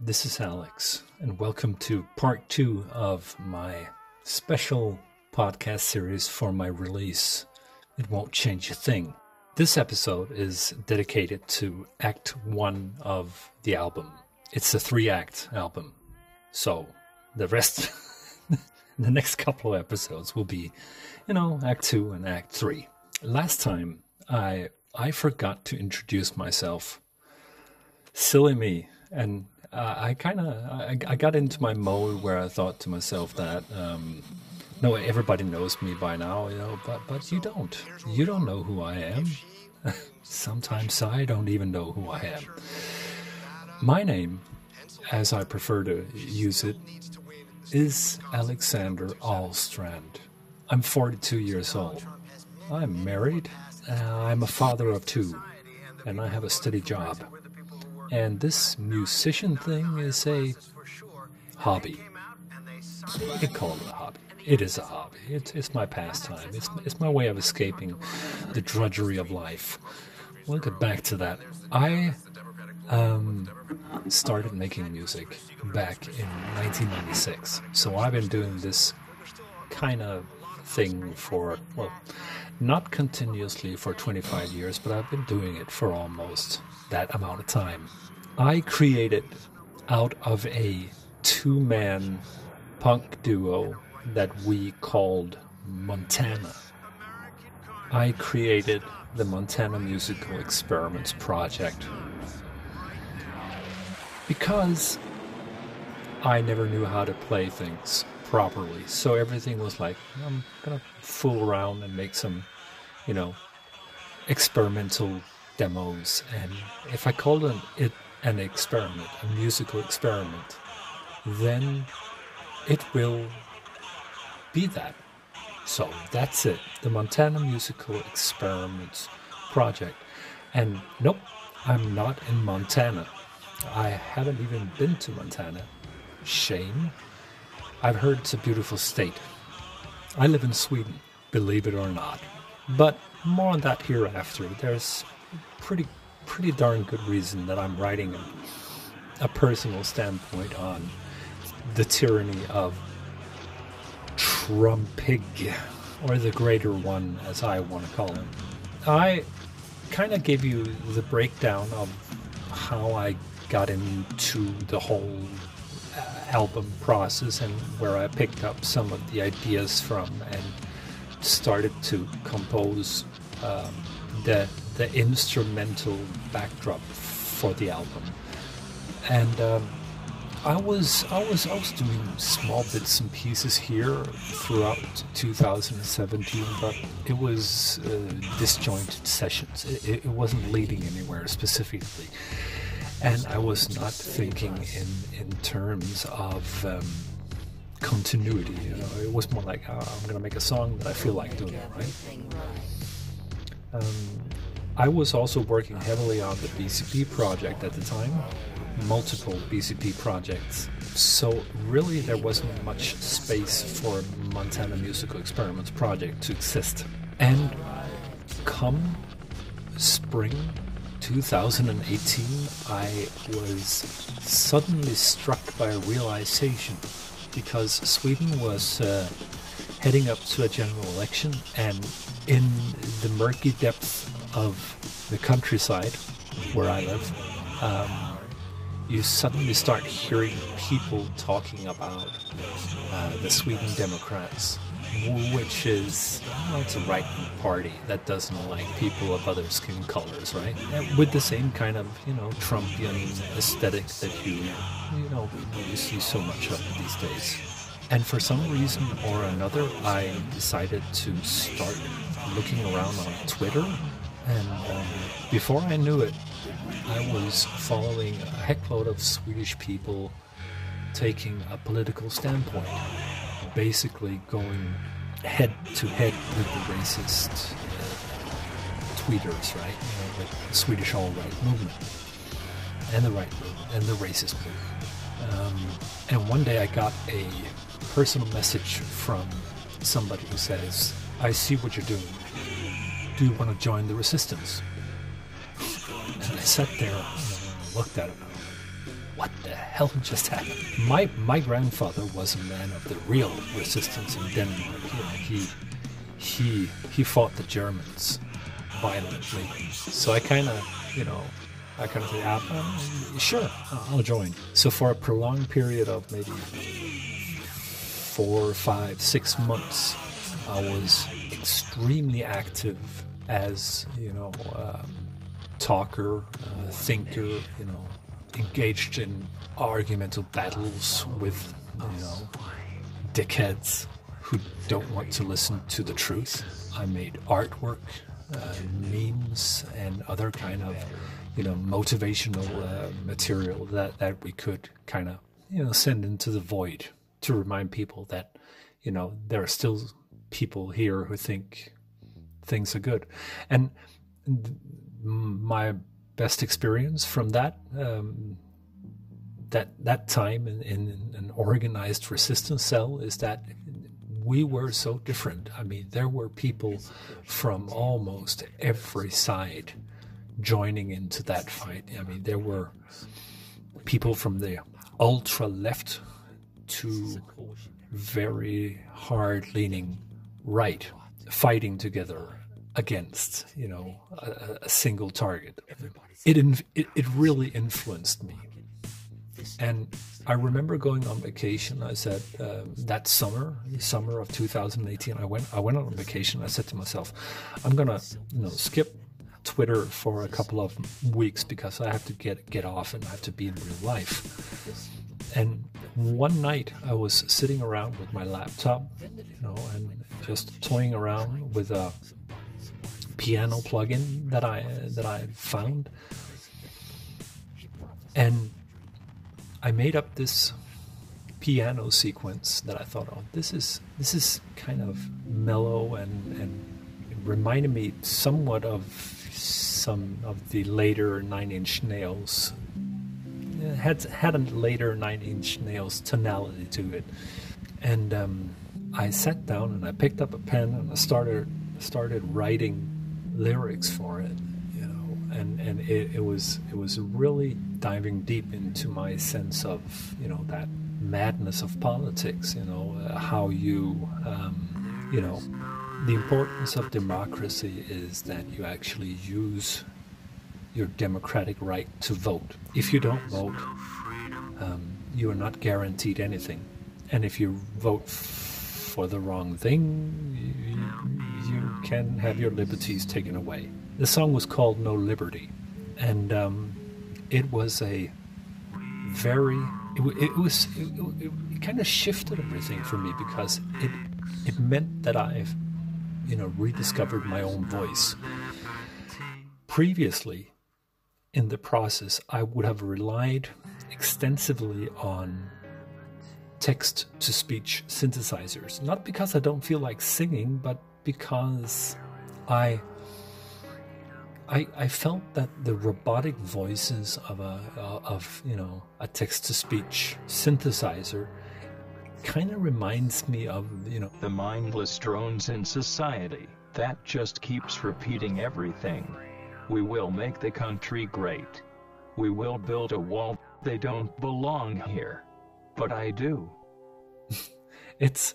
this is Alex, and welcome to part two of my special podcast series for my release. It won't change a thing. This episode is dedicated to Act One of the album. It's a three act album. So the rest, the next couple of episodes will be, you know, Act Two and Act Three. Last time I I forgot to introduce myself. Silly me. And uh, I kind of I, I, got into my mode where I thought to myself that um, no, everybody knows me by now, you know, but but you don't. You don't know who I am. Sometimes I don't even know who I am. My name, as I prefer to use it, is Alexander Allstrand. I'm 42 years old. I'm married uh, I'm a father of two, and I have a steady job. And this musician thing is a hobby. You can call it a hobby. It is a hobby. It's, it's my pastime. It's, it's my way of escaping the drudgery of life. We'll get back to that. I um, started making music back in 1996. So I've been doing this kind of thing for, well, not continuously for 25 years, but I've been doing it for almost that amount of time. I created out of a two man punk duo that we called Montana. I created the Montana Musical Experiments Project because I never knew how to play things properly. So everything was like, I'm gonna fool around and make some, you know, experimental demos. And if I called it, it an experiment, a musical experiment, then it will be that. So that's it, the Montana Musical Experiments Project. And nope, I'm not in Montana. I haven't even been to Montana. Shame. I've heard it's a beautiful state. I live in Sweden, believe it or not. But more on that hereafter. There's pretty pretty darn good reason that I'm writing a, a personal standpoint on the tyranny of Trumpig, or the greater one, as I want to call him. I kind of gave you the breakdown of how I got into the whole album process and where I picked up some of the ideas from and started to compose um, the the instrumental backdrop for the album. And um, I was I was I was doing small bits and pieces here throughout 2017, but it was uh, disjointed sessions. It, it wasn't leading anywhere specifically and I was not thinking in in terms of um, continuity. You know, it was more like oh, I'm going to make a song that I feel like doing, right? Um, I was also working heavily on the BCP project at the time, multiple BCP projects. So really, there wasn't much space for Montana Musical Experiments project to exist. And come spring 2018, I was suddenly struck by a realization because Sweden was uh, heading up to a general election, and in the murky depths of the countryside where I live, um, you suddenly start hearing people talking about uh, the Sweden Democrats which is well, it's a right party that doesn't like people of other skin colors, right? With the same kind of you know Trumpian aesthetic that you you know you see so much of these days. And for some reason or another, I decided to start looking around on Twitter, and um, before I knew it, I was following a heckload of Swedish people taking a political standpoint basically going head to head with the racist tweeters, right? You know, like the Swedish alt-right movement and the right movement and the racist movement. Um, and one day I got a personal message from somebody who says, I see what you're doing. Do you want to join the resistance? And I sat there and looked at him. What the hell just happened? My my grandfather was a man of the real resistance in Denmark. You know, he he he fought the Germans violently. So I kind of, you know, I kind of say, um, sure, I'll join. So for a prolonged period of maybe four, five, six months, I was extremely active as you know, talker, uh, thinker, you know, engaged in argumental battles with you know dickheads who don't want to listen to the truth. I made artwork, uh, memes, and other kind of you know motivational uh, material that that we could kind of you know send into the void to remind people that you know there are still people here who think things are good and my best experience from that um, that that time in, in, an organized resistance cell is that we were so different. I mean, there were people from almost every side joining into that fight. I mean, there were people from the ultra left to very hard leaning right fighting together against you know a, a single target it, it it really influenced me and I remember going on vacation. I said uh, that summer, summer of 2018, I went I went on vacation. I said to myself, I'm gonna you know skip Twitter for a couple of weeks because I have to get get off and I have to be in real life. And one night I was sitting around with my laptop, you know, and just toying around with a piano plugin that I that I found. And I made up this piano sequence that I thought, oh, this is this is kind of mellow and and reminded me somewhat of some of the later Nine Inch Nails. It had had a later Nine Inch Nails tonality to it, and um, I sat down and I picked up a pen and I started started writing lyrics for it you know, and and it, it was it was really diving deep into my sense of you know that madness of politics. You know uh, how you um, you know the importance of democracy is that you actually use your democratic right to vote. If you don't vote, um, you are not guaranteed anything, and if you vote f- for the wrong thing, you, you can have your liberties taken away. The song was called No Liberty, and um, it was a very it, it was it, it, it kind of shifted everything for me because it it meant that I've you know rediscovered my own voice. Previously, in the process, I would have relied extensively on text to speech synthesizers, not because I don't feel like singing, but because I I, I felt that the robotic voices of a of you know a text to speech synthesizer kind of reminds me of you know the mindless drones in society that just keeps repeating everything. We will make the country great. We will build a wall. They don't belong here, but I do. it's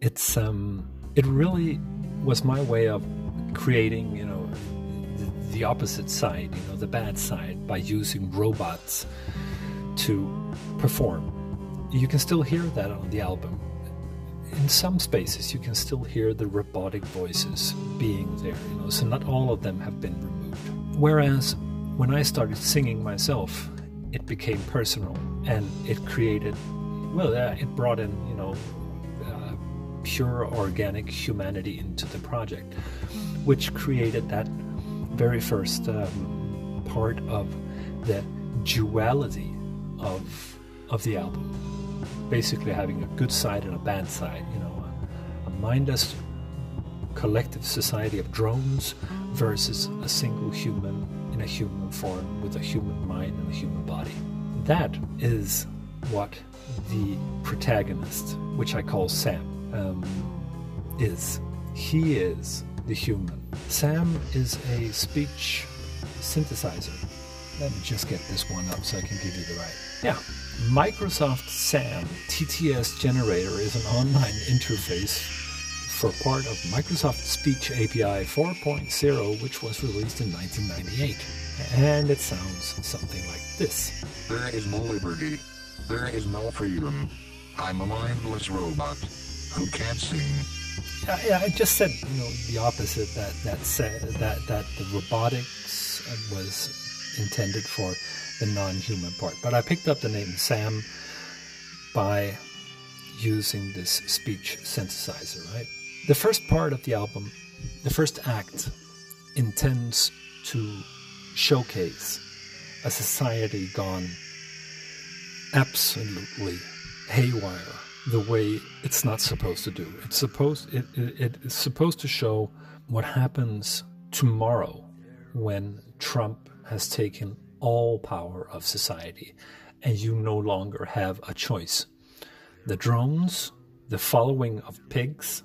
it's um it really was my way of creating you know the opposite side, you know, the bad side, by using robots to perform. You can still hear that on the album. In some spaces, you can still hear the robotic voices being there, you know, so not all of them have been removed. Whereas when I started singing myself, it became personal and it created, well, uh, it brought in, you know, pure organic humanity into the project, which created that very first um, part of the duality of of the album. Basically, having a good side and a bad side. You know, a, a mindless collective society of drones versus a single human in a human form with a human mind and a human body. That is what the protagonist, which I call Sam, um, is. He is the human. Sam is a speech synthesizer. Let me just get this one up so I can give you the right. Yeah. Microsoft SAM TTS Generator is an online interface for part of Microsoft Speech API 4.0, which was released in 1998. And it sounds something like this There is no liberty. There is no freedom. I'm a mindless robot who can't sing. Yeah, yeah, I just said you know the opposite. That that said that that the robotics was intended for the non-human part. But I picked up the name Sam by using this speech synthesizer. Right. The first part of the album, the first act, intends to showcase a society gone absolutely haywire the way it's not supposed to do. It's supposed it, it, it's supposed to show what happens tomorrow when Trump has taken all power of society and you no longer have a choice. The drones, the following of pigs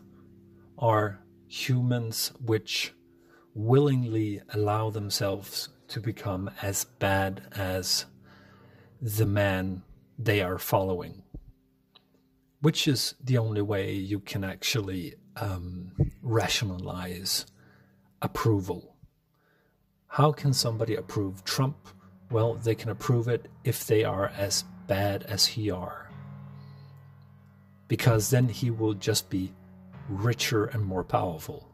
are humans which willingly allow themselves to become as bad as the man they are following which is the only way you can actually um, rationalize approval. How can somebody approve Trump? Well, they can approve it if they are as bad as he are. Because then he will just be richer and more powerful.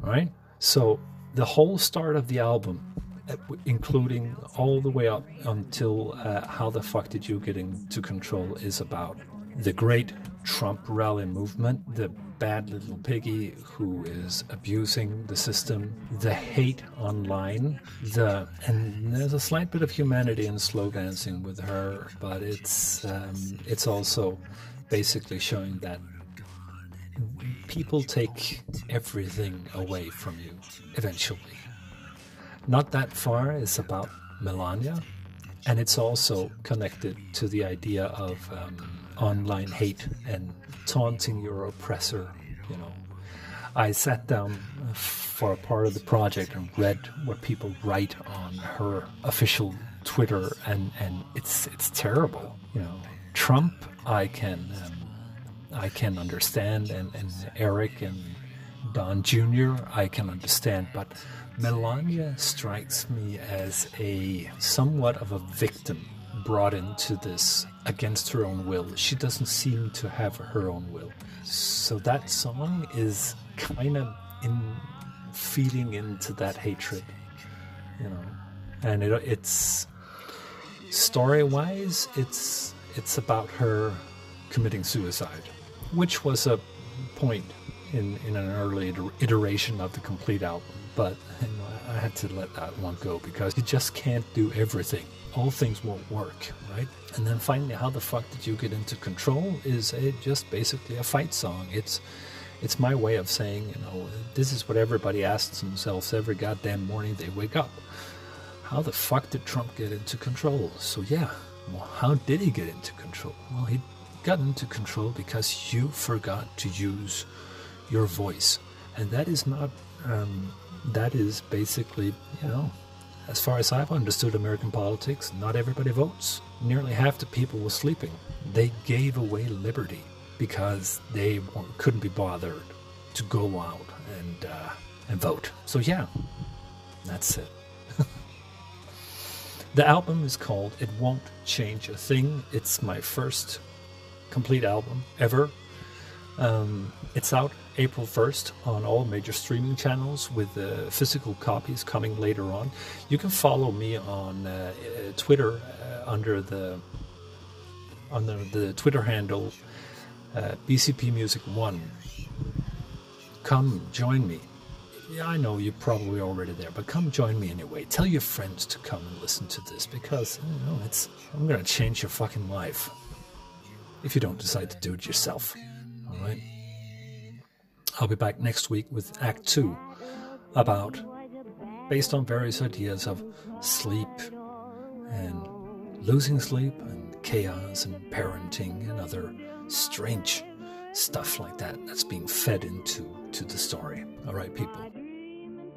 Right? So the whole start of the album, uh, including all the way up until uh, how the fuck did you get into control, is about the great Trump rally movement, the bad little piggy who is abusing the system, the hate online, the and there's a slight bit of humanity in slow dancing with her, but it's um, it's also basically showing that people take everything away from you eventually. Not that far is about Melania, and it's also connected to the idea of. Um, online hate and taunting your oppressor. You know, I sat down for a part of the project and read what people write on her official Twitter, and, and it's it's terrible. You know, Trump, I can um, I can understand, and, and Eric and Don Jr. I can understand, but Melania strikes me as a somewhat of a victim brought into this against her own will. She doesn't seem to have her own will. So that song is kind of in feeding into that hatred, you know. And it, it's story wise, it's it's about her committing suicide, which was a point in, in an early iteration of the complete album. But you know, I had to let that one go because you just can't do everything all things won't work, right? And then finally, how the fuck did you get into control? Is it just basically a fight song? It's it's my way of saying, you know, this is what everybody asks themselves every goddamn morning they wake up. How the fuck did Trump get into control? So yeah, well, how did he get into control? Well, he got into control because you forgot to use your voice, and that is not. Um, that is basically, you know, as far as I've understood American politics, not everybody votes. Nearly half the people were sleeping. They gave away liberty because they couldn't be bothered to go out and uh, and vote. So yeah, that's it. the album is called "It Won't Change a Thing." It's my first complete album ever. Um, it's out April 1st on all major streaming channels with uh, physical copies coming later on. You can follow me on uh, Twitter uh, under the under the Twitter handle uh, BCP Music One. Come join me. Yeah, I know you're probably already there, but come join me anyway. Tell your friends to come and listen to this because you know it's I'm gonna change your fucking life if you don't decide to do it yourself. All right. I'll be back next week with Act 2 about, based on various ideas of sleep and losing sleep and chaos and parenting and other strange stuff like that that's being fed into to the story. All right, people.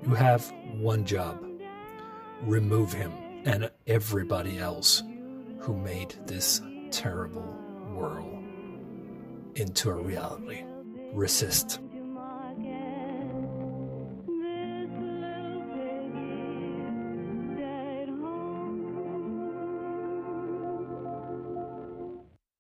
You have one job remove him and everybody else who made this terrible world into a reality. Resist.